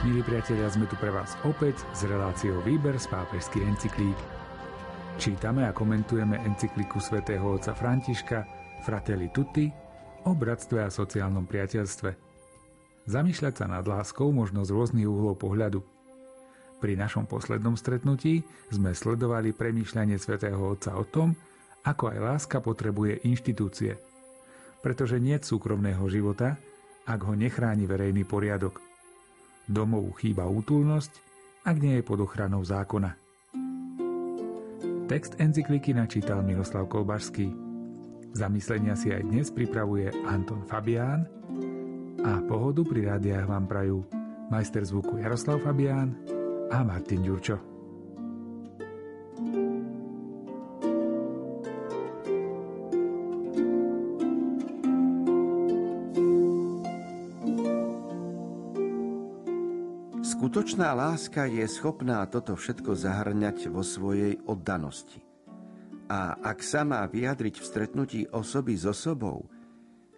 Milí priatelia, sme tu pre vás opäť s reláciou Výber z pápežských encyklík. Čítame a komentujeme encykliku svätého otca Františka Fratelli Tutti o bratstve a sociálnom priateľstve. Zamýšľať sa nad láskou možno z rôznych uhlov pohľadu. Pri našom poslednom stretnutí sme sledovali premýšľanie svätého otca o tom, ako aj láska potrebuje inštitúcie. Pretože nie súkromného života, ak ho nechráni verejný poriadok – Domov chýba útulnosť, ak nie je pod ochranou zákona. Text encykliky načítal Miroslav Kolbašský. Zamyslenia si aj dnes pripravuje Anton Fabián a pohodu pri rádiách vám prajú majster zvuku Jaroslav Fabián a Martin Ďurčo. Skutočná láska je schopná toto všetko zahrňať vo svojej oddanosti. A ak sa má vyjadriť v stretnutí osoby s osobou,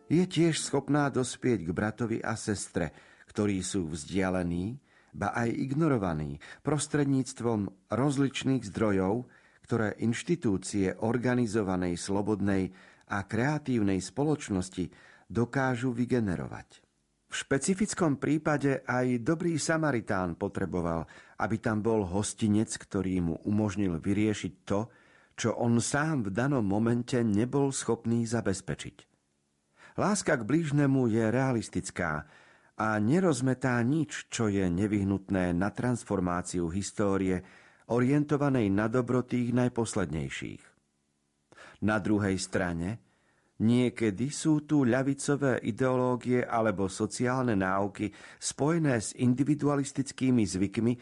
je tiež schopná dospieť k bratovi a sestre, ktorí sú vzdialení, ba aj ignorovaní prostredníctvom rozličných zdrojov, ktoré inštitúcie organizovanej, slobodnej a kreatívnej spoločnosti dokážu vygenerovať. V špecifickom prípade aj dobrý Samaritán potreboval, aby tam bol hostinec, ktorý mu umožnil vyriešiť to, čo on sám v danom momente nebol schopný zabezpečiť. Láska k blížnemu je realistická a nerozmetá nič, čo je nevyhnutné na transformáciu histórie, orientovanej na dobro tých najposlednejších. Na druhej strane – Niekedy sú tu ľavicové ideológie alebo sociálne náuky spojené s individualistickými zvykmi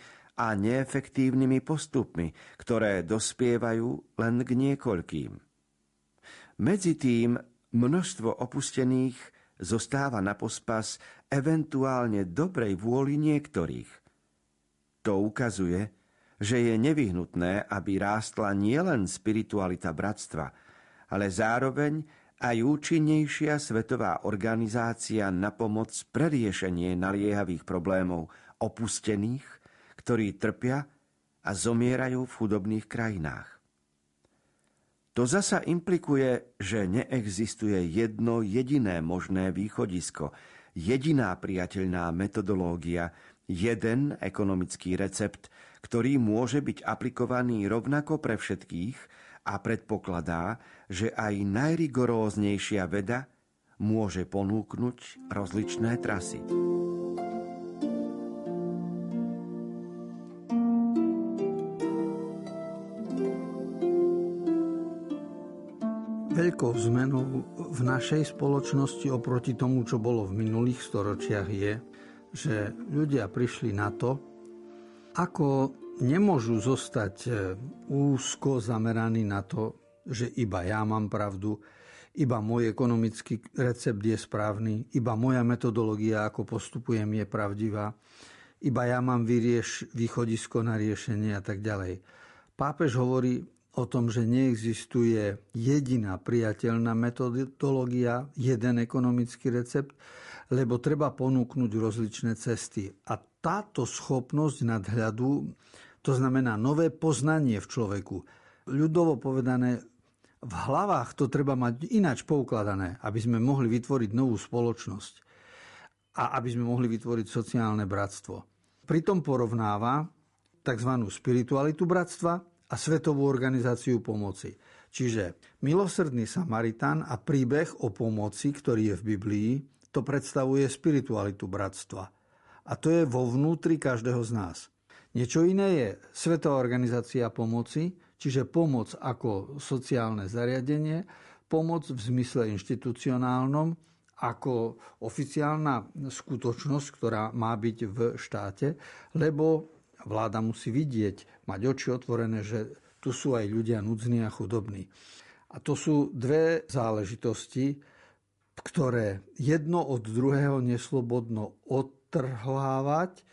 a neefektívnymi postupmi, ktoré dospievajú len k niekoľkým. Medzi tým množstvo opustených zostáva na pospas eventuálne dobrej vôli niektorých. To ukazuje, že je nevyhnutné, aby rástla nielen spiritualita bratstva, ale zároveň aj účinnejšia svetová organizácia na pomoc pre riešenie naliehavých problémov opustených, ktorí trpia a zomierajú v chudobných krajinách. To zasa implikuje, že neexistuje jedno jediné možné východisko, jediná priateľná metodológia, jeden ekonomický recept, ktorý môže byť aplikovaný rovnako pre všetkých a predpokladá, že aj najrigoróznejšia veda môže ponúknuť rozličné trasy. Veľkou zmenou v našej spoločnosti oproti tomu, čo bolo v minulých storočiach, je, že ľudia prišli na to, ako nemôžu zostať e, úzko zameraní na to, že iba ja mám pravdu, iba môj ekonomický recept je správny, iba moja metodológia, ako postupujem, je pravdivá, iba ja mám vyrieš, východisko na riešenie a tak ďalej. Pápež hovorí o tom, že neexistuje jediná priateľná metodológia, jeden ekonomický recept, lebo treba ponúknuť rozličné cesty. A táto schopnosť nadhľadu, to znamená nové poznanie v človeku, ľudovo povedané, v hlavách to treba mať ináč poukladané, aby sme mohli vytvoriť novú spoločnosť a aby sme mohli vytvoriť sociálne bratstvo. Pritom porovnáva tzv. spiritualitu bratstva a Svetovú organizáciu pomoci. Čiže milosrdný Samaritán a príbeh o pomoci, ktorý je v Biblii, to predstavuje spiritualitu bratstva. A to je vo vnútri každého z nás. Niečo iné je Svetová organizácia pomoci, čiže pomoc ako sociálne zariadenie, pomoc v zmysle inštitucionálnom, ako oficiálna skutočnosť, ktorá má byť v štáte, lebo vláda musí vidieť, mať oči otvorené, že tu sú aj ľudia nudzní a chudobní. A to sú dve záležitosti, ktoré jedno od druhého neslobodno odtrhlávať,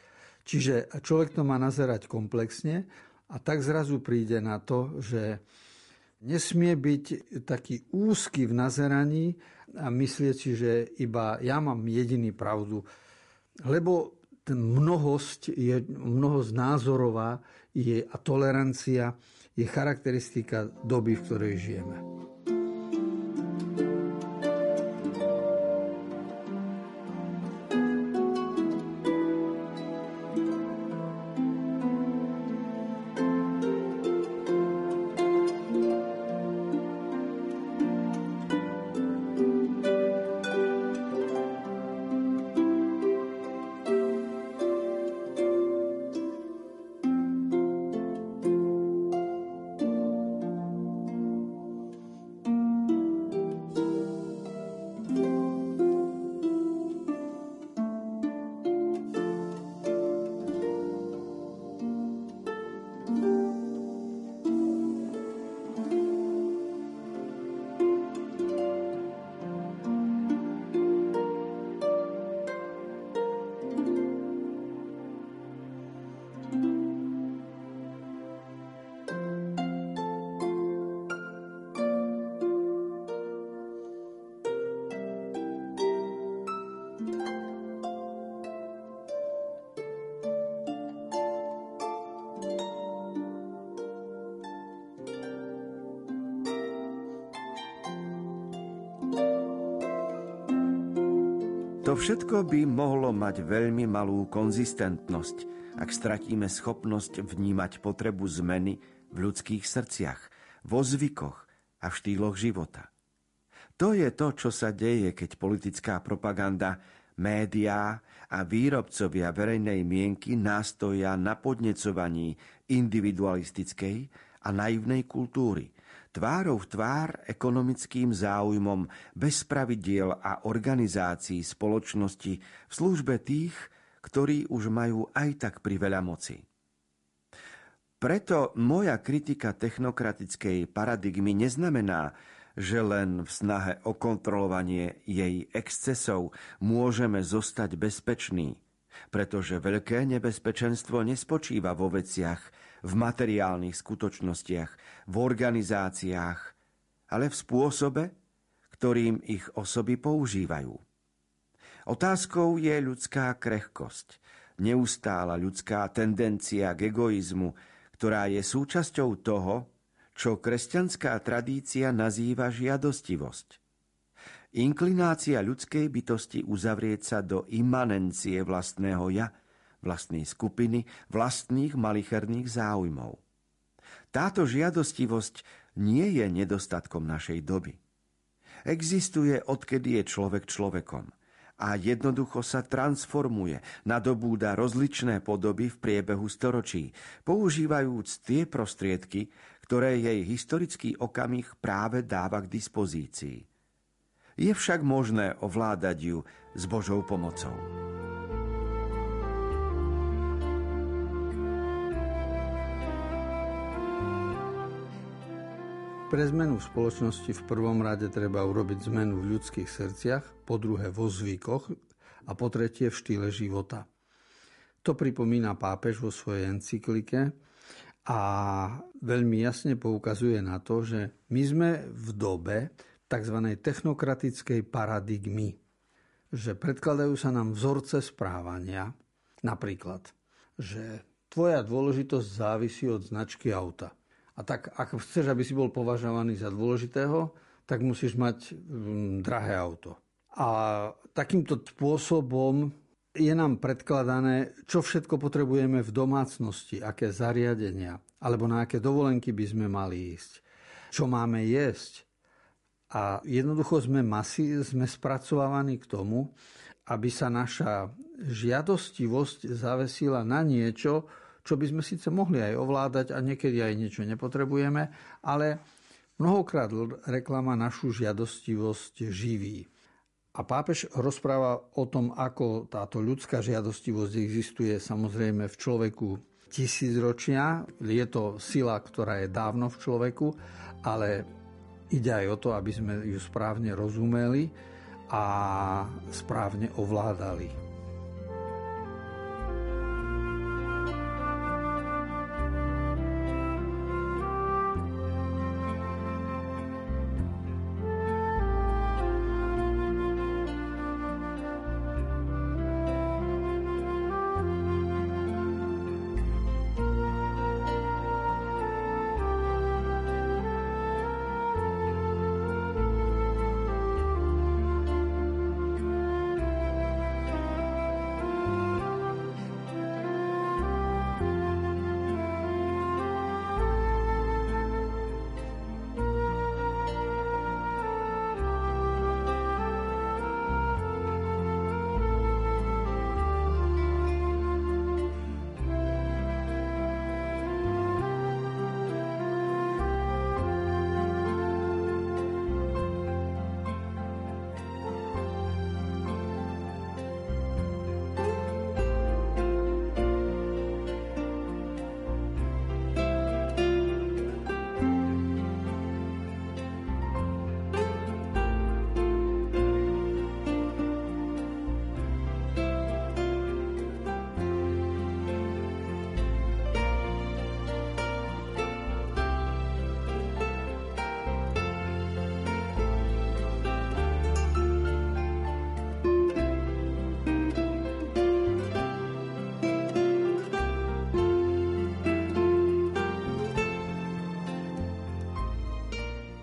čiže človek to má nazerať komplexne a tak zrazu príde na to, že nesmie byť taký úzky v nazeraní a myslieť si, že iba ja mám jediný pravdu. Lebo mnohosť je, mnohosť názorová je, a tolerancia je charakteristika doby, v ktorej žijeme. To všetko by mohlo mať veľmi malú konzistentnosť, ak stratíme schopnosť vnímať potrebu zmeny v ľudských srdciach, vo zvykoch a v štýloch života. To je to, čo sa deje, keď politická propaganda, médiá a výrobcovia verejnej mienky nástoja na podnecovaní individualistickej a naivnej kultúry, tvárov v tvár ekonomickým záujmom bez pravidiel a organizácií spoločnosti v službe tých, ktorí už majú aj tak priveľa moci. Preto moja kritika technokratickej paradigmy neznamená, že len v snahe o kontrolovanie jej excesov môžeme zostať bezpeční, pretože veľké nebezpečenstvo nespočíva vo veciach, v materiálnych skutočnostiach, v organizáciách, ale v spôsobe, ktorým ich osoby používajú. Otázkou je ľudská krehkosť, neustála ľudská tendencia k egoizmu, ktorá je súčasťou toho, čo kresťanská tradícia nazýva žiadostivosť. Inklinácia ľudskej bytosti uzavrieť sa do imanencie vlastného ja – vlastnej skupiny, vlastných malicherných záujmov. Táto žiadostivosť nie je nedostatkom našej doby. Existuje, odkedy je človek človekom a jednoducho sa transformuje, nadobúda rozličné podoby v priebehu storočí, používajúc tie prostriedky, ktoré jej historický okamih práve dáva k dispozícii. Je však možné ovládať ju s Božou pomocou. Pre zmenu v spoločnosti v prvom rade treba urobiť zmenu v ľudských srdciach, po druhé vo zvykoch a po tretie v štýle života. To pripomína pápež vo svojej encyklike a veľmi jasne poukazuje na to, že my sme v dobe tzv. technokratickej paradigmy, že predkladajú sa nám vzorce správania, napríklad, že tvoja dôležitosť závisí od značky auta. A tak, ak chceš, aby si bol považovaný za dôležitého, tak musíš mať um, drahé auto. A takýmto spôsobom je nám predkladané, čo všetko potrebujeme v domácnosti, aké zariadenia, alebo na aké dovolenky by sme mali ísť, čo máme jesť. A jednoducho sme, masi, sme spracovávaní k tomu, aby sa naša žiadostivosť zavesila na niečo, čo by sme síce mohli aj ovládať a niekedy aj niečo nepotrebujeme, ale mnohokrát reklama našu žiadostivosť živí. A pápež rozpráva o tom, ako táto ľudská žiadostivosť existuje samozrejme v človeku tisícročia. Je to sila, ktorá je dávno v človeku, ale ide aj o to, aby sme ju správne rozumeli a správne ovládali.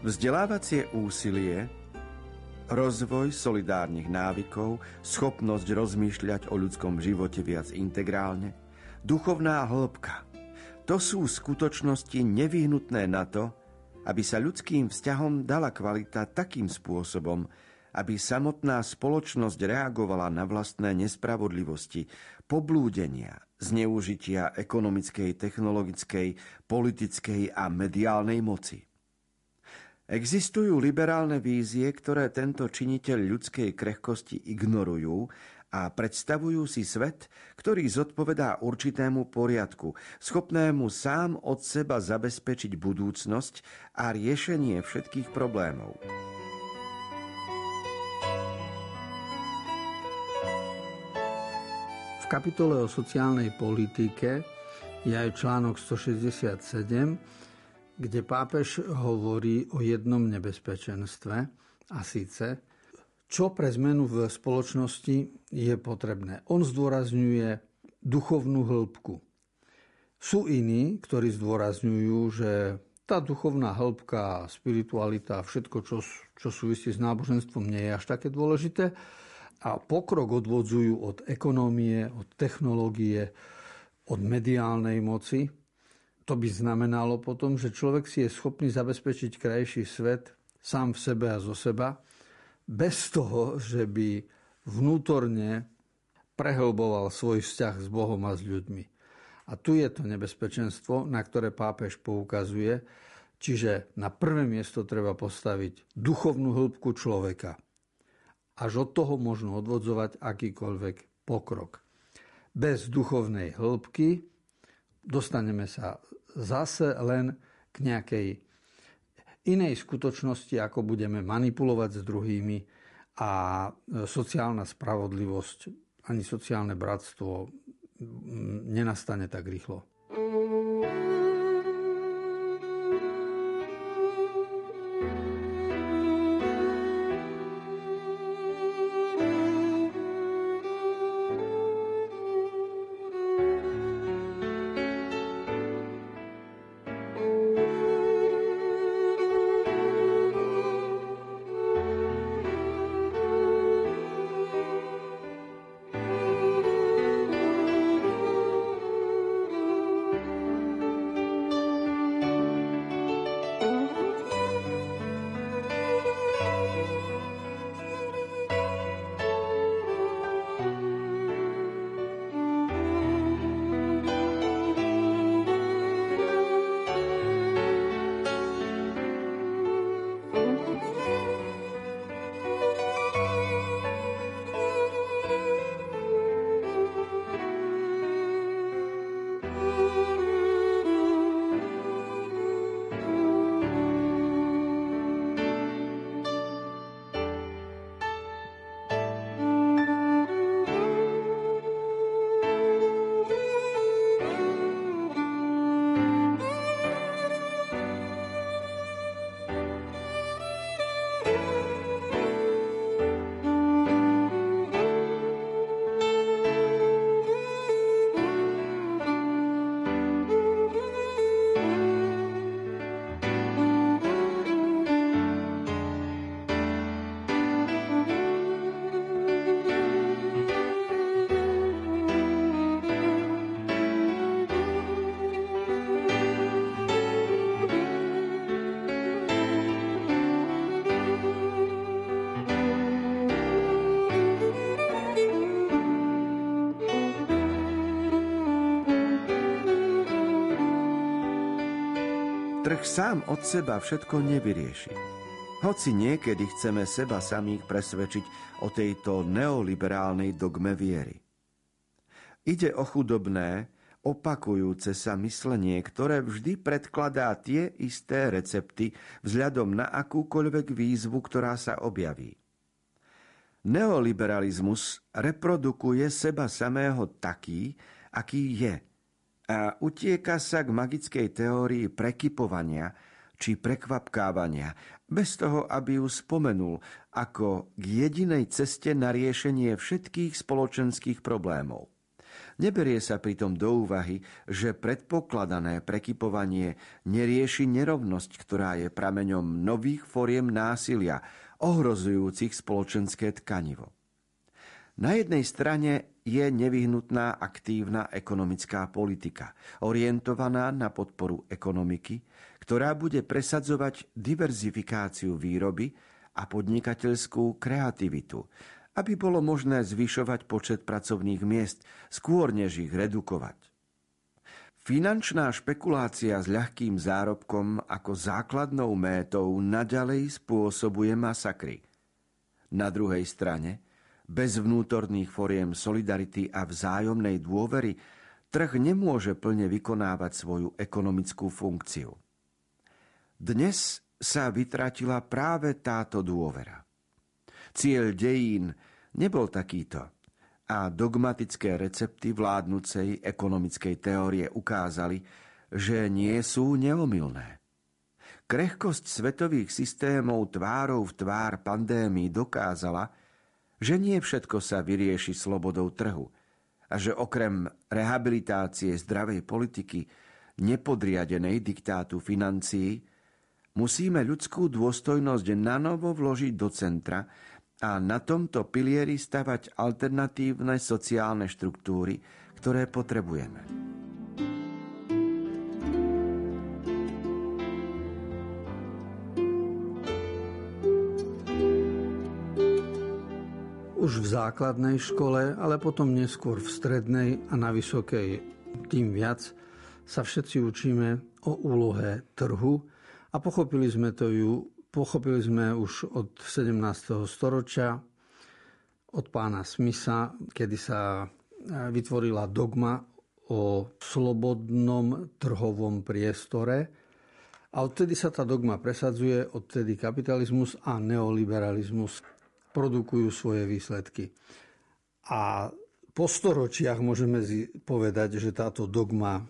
Vzdelávacie úsilie, rozvoj solidárnych návykov, schopnosť rozmýšľať o ľudskom živote viac integrálne, duchovná hĺbka. To sú skutočnosti nevyhnutné na to, aby sa ľudským vzťahom dala kvalita takým spôsobom, aby samotná spoločnosť reagovala na vlastné nespravodlivosti, poblúdenia, zneužitia ekonomickej, technologickej, politickej a mediálnej moci. Existujú liberálne vízie, ktoré tento činiteľ ľudskej krehkosti ignorujú a predstavujú si svet, ktorý zodpovedá určitému poriadku, schopnému sám od seba zabezpečiť budúcnosť a riešenie všetkých problémov. V kapitole o sociálnej politike je aj článok 167, kde pápež hovorí o jednom nebezpečenstve a síce, čo pre zmenu v spoločnosti je potrebné. On zdôrazňuje duchovnú hĺbku. Sú iní, ktorí zdôrazňujú, že tá duchovná hĺbka, spiritualita, všetko, čo, čo súvisí s náboženstvom, nie je až také dôležité. A pokrok odvodzujú od ekonómie, od technológie, od mediálnej moci, to by znamenalo potom, že človek si je schopný zabezpečiť krajší svet sám v sebe a zo seba, bez toho, že by vnútorne prehlboval svoj vzťah s Bohom a s ľuďmi. A tu je to nebezpečenstvo, na ktoré pápež poukazuje, čiže na prvé miesto treba postaviť duchovnú hĺbku človeka. Až od toho možno odvodzovať akýkoľvek pokrok. Bez duchovnej hĺbky dostaneme sa zase len k nejakej inej skutočnosti, ako budeme manipulovať s druhými a e, sociálna spravodlivosť ani sociálne bratstvo nenastane tak rýchlo. Trh sám od seba všetko nevyrieši. Hoci niekedy chceme seba samých presvedčiť o tejto neoliberálnej dogme viery. Ide o chudobné, opakujúce sa myslenie, ktoré vždy predkladá tie isté recepty vzhľadom na akúkoľvek výzvu, ktorá sa objaví. Neoliberalizmus reprodukuje seba samého taký, aký je – a utieka sa k magickej teórii prekypovania či prekvapkávania, bez toho, aby ju spomenul ako k jedinej ceste na riešenie všetkých spoločenských problémov. Neberie sa pritom do úvahy, že predpokladané prekypovanie nerieši nerovnosť, ktorá je prameňom nových foriem násilia, ohrozujúcich spoločenské tkanivo. Na jednej strane je nevyhnutná aktívna ekonomická politika, orientovaná na podporu ekonomiky, ktorá bude presadzovať diverzifikáciu výroby a podnikateľskú kreativitu, aby bolo možné zvyšovať počet pracovných miest skôr než ich redukovať. Finančná špekulácia s ľahkým zárobkom ako základnou métou naďalej spôsobuje masakry. Na druhej strane, bez vnútorných foriem solidarity a vzájomnej dôvery trh nemôže plne vykonávať svoju ekonomickú funkciu. Dnes sa vytratila práve táto dôvera. Cieľ dejín nebol takýto a dogmatické recepty vládnucej ekonomickej teórie ukázali, že nie sú neomilné. Krehkosť svetových systémov tvárov v tvár pandémii dokázala, že nie všetko sa vyrieši slobodou trhu a že okrem rehabilitácie zdravej politiky nepodriadenej diktátu financií musíme ľudskú dôstojnosť nanovo vložiť do centra a na tomto pilieri stavať alternatívne sociálne štruktúry, ktoré potrebujeme. Už v základnej škole, ale potom neskôr v strednej a na vysokej tým viac sa všetci učíme o úlohe trhu a pochopili sme to ju Pochopili sme už od 17. storočia, od pána Smisa, kedy sa e, vytvorila dogma o slobodnom trhovom priestore. A odtedy sa tá dogma presadzuje, odtedy kapitalizmus a neoliberalizmus produkujú svoje výsledky. A po storočiach môžeme povedať, že táto dogma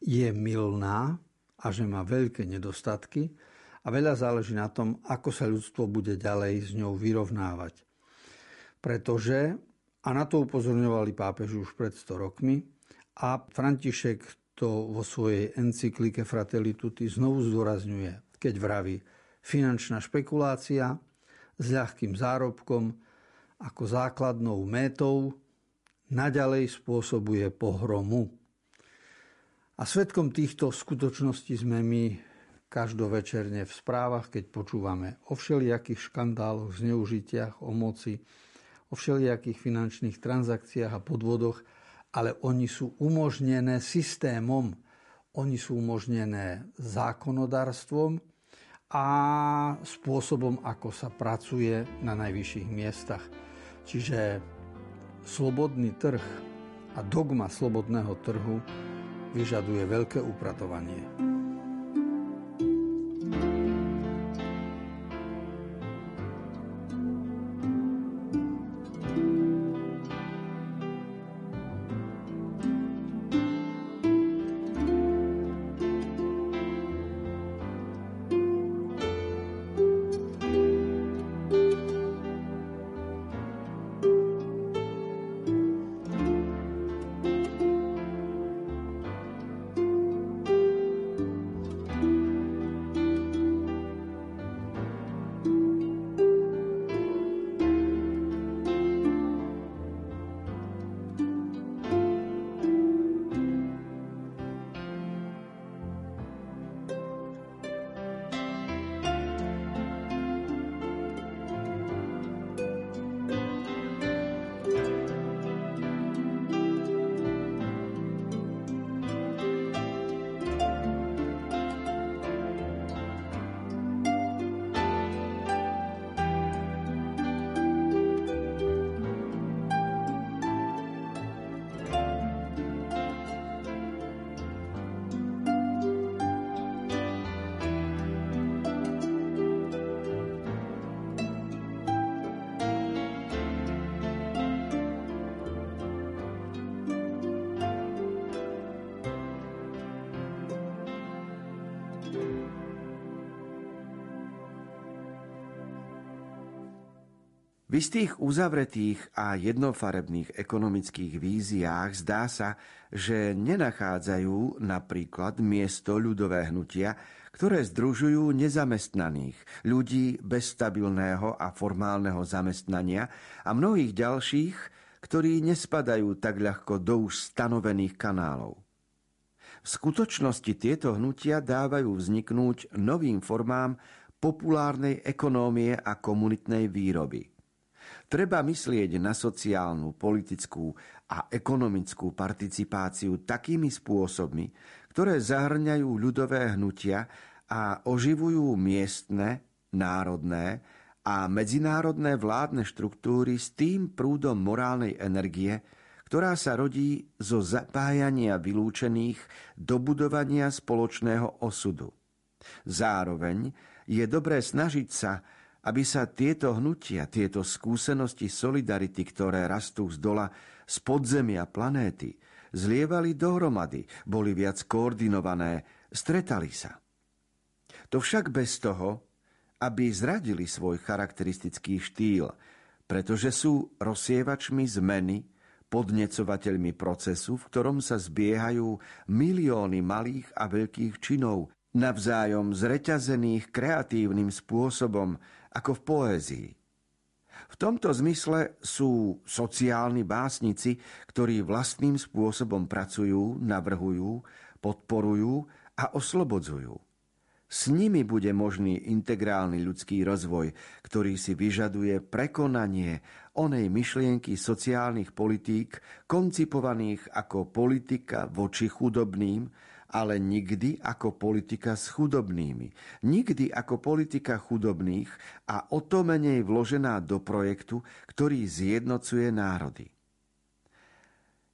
je milná a že má veľké nedostatky, a veľa záleží na tom, ako sa ľudstvo bude ďalej s ňou vyrovnávať. Pretože, a na to upozorňovali pápeži už pred 100 rokmi, a František to vo svojej encyklike Fratelli Tutti znovu zdôrazňuje, keď vraví finančná špekulácia s ľahkým zárobkom ako základnou métou naďalej spôsobuje pohromu. A svetkom týchto skutočností sme my každovečerne v správach, keď počúvame o všelijakých škandáloch, zneužitiach, o moci, o všelijakých finančných transakciách a podvodoch, ale oni sú umožnené systémom, oni sú umožnené zákonodárstvom a spôsobom, ako sa pracuje na najvyšších miestach. Čiže slobodný trh a dogma slobodného trhu vyžaduje veľké upratovanie. V istých uzavretých a jednofarebných ekonomických víziách zdá sa, že nenachádzajú napríklad miesto ľudové hnutia, ktoré združujú nezamestnaných, ľudí bez stabilného a formálneho zamestnania a mnohých ďalších, ktorí nespadajú tak ľahko do už stanovených kanálov. V skutočnosti tieto hnutia dávajú vzniknúť novým formám populárnej ekonómie a komunitnej výroby – Treba myslieť na sociálnu, politickú a ekonomickú participáciu takými spôsobmi, ktoré zahrňajú ľudové hnutia a oživujú miestne, národné a medzinárodné vládne štruktúry s tým prúdom morálnej energie, ktorá sa rodí zo zapájania vylúčených do budovania spoločného osudu. Zároveň je dobré snažiť sa aby sa tieto hnutia, tieto skúsenosti solidarity, ktoré rastú z dola, z podzemia planéty, zlievali dohromady, boli viac koordinované, stretali sa. To však bez toho, aby zradili svoj charakteristický štýl, pretože sú rozsievačmi zmeny, podnecovateľmi procesu, v ktorom sa zbiehajú milióny malých a veľkých činov, navzájom zreťazených kreatívnym spôsobom, ako v poézii. V tomto zmysle sú sociálni básnici, ktorí vlastným spôsobom pracujú, navrhujú, podporujú a oslobodzujú. S nimi bude možný integrálny ľudský rozvoj, ktorý si vyžaduje prekonanie onej myšlienky sociálnych politík, koncipovaných ako politika voči chudobným, ale nikdy ako politika s chudobnými. Nikdy ako politika chudobných a o to menej vložená do projektu, ktorý zjednocuje národy.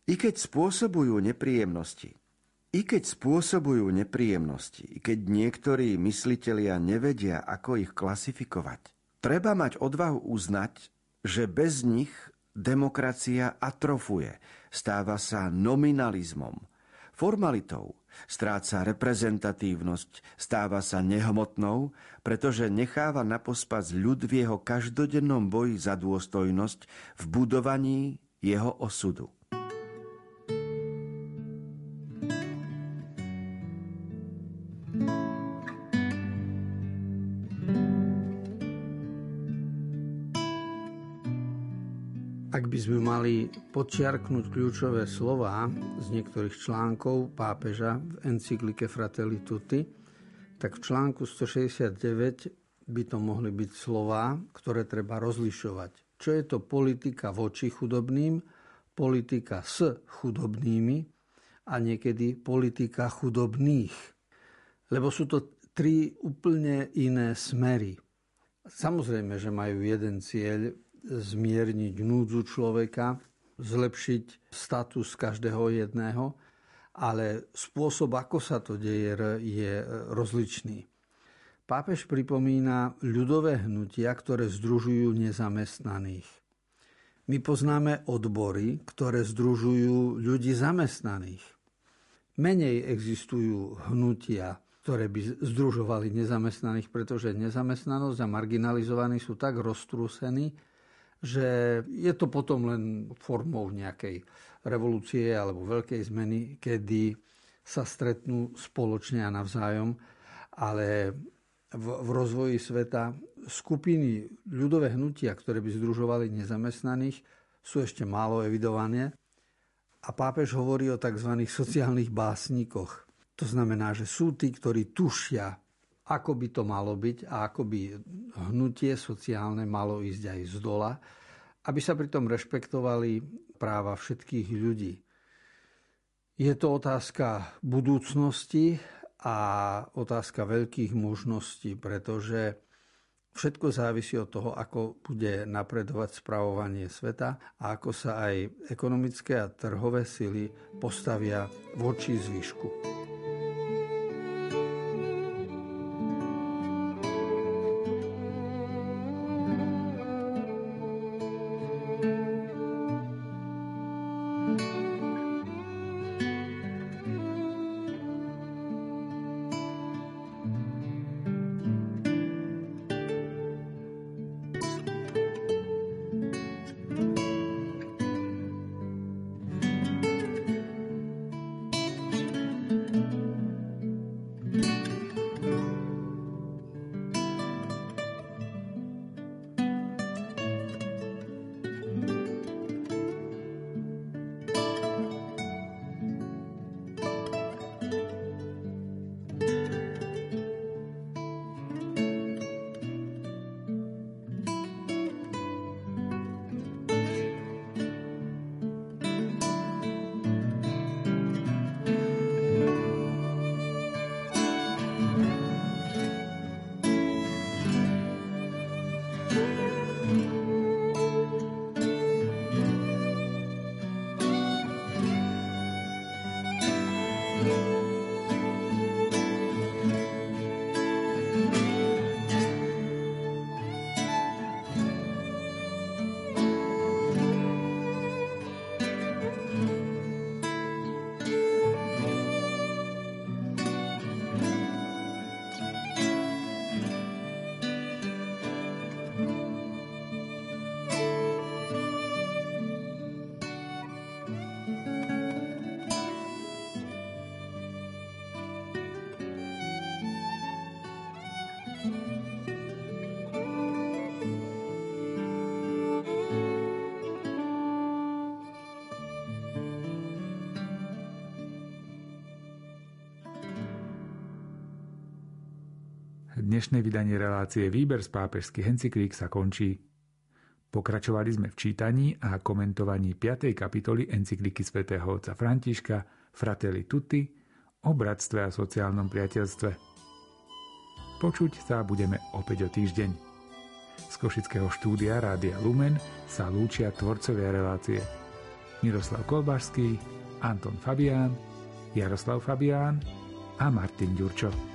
I keď spôsobujú nepríjemnosti, i keď spôsobujú nepríjemnosti, i keď niektorí myslitelia nevedia, ako ich klasifikovať, treba mať odvahu uznať, že bez nich demokracia atrofuje, stáva sa nominalizmom, formalitou, Stráca reprezentatívnosť, stáva sa nehmotnou, pretože necháva na pospas ľud v jeho každodennom boji za dôstojnosť v budovaní jeho osudu. Ak by sme mali počiarknúť kľúčové slova z niektorých článkov pápeža v encyklike Fratelli Tutti, tak v článku 169 by to mohli byť slova, ktoré treba rozlišovať. Čo je to politika voči chudobným, politika s chudobnými a niekedy politika chudobných. Lebo sú to tri úplne iné smery. Samozrejme, že majú jeden cieľ, zmierniť núdzu človeka, zlepšiť status každého jedného, ale spôsob, ako sa to deje, je rozličný. Pápež pripomína ľudové hnutia, ktoré združujú nezamestnaných. My poznáme odbory, ktoré združujú ľudí zamestnaných. Menej existujú hnutia, ktoré by združovali nezamestnaných, pretože nezamestnanosť a marginalizovaní sú tak roztrúsení, že je to potom len formou nejakej revolúcie alebo veľkej zmeny, kedy sa stretnú spoločne a navzájom, ale v, v rozvoji sveta skupiny ľudové hnutia, ktoré by združovali nezamestnaných, sú ešte málo evidované. A pápež hovorí o tzv. sociálnych básnikoch. To znamená, že sú tí, ktorí tušia, ako by to malo byť a ako by hnutie sociálne malo ísť aj z dola, aby sa pritom rešpektovali práva všetkých ľudí. Je to otázka budúcnosti a otázka veľkých možností, pretože všetko závisí od toho, ako bude napredovať spravovanie sveta a ako sa aj ekonomické a trhové sily postavia voči zvyšku. Dnešné vydanie relácie Výber z pápežských encyklík sa končí. Pokračovali sme v čítaní a komentovaní 5. kapitoly encykliky svätého otca Františka Fratelli Tutti o bratstve a sociálnom priateľstve. Počuť sa budeme opäť o týždeň. Z Košického štúdia Rádia Lumen sa lúčia tvorcovia relácie Miroslav Kolbašský, Anton Fabián, Jaroslav Fabián a Martin Ďurčo.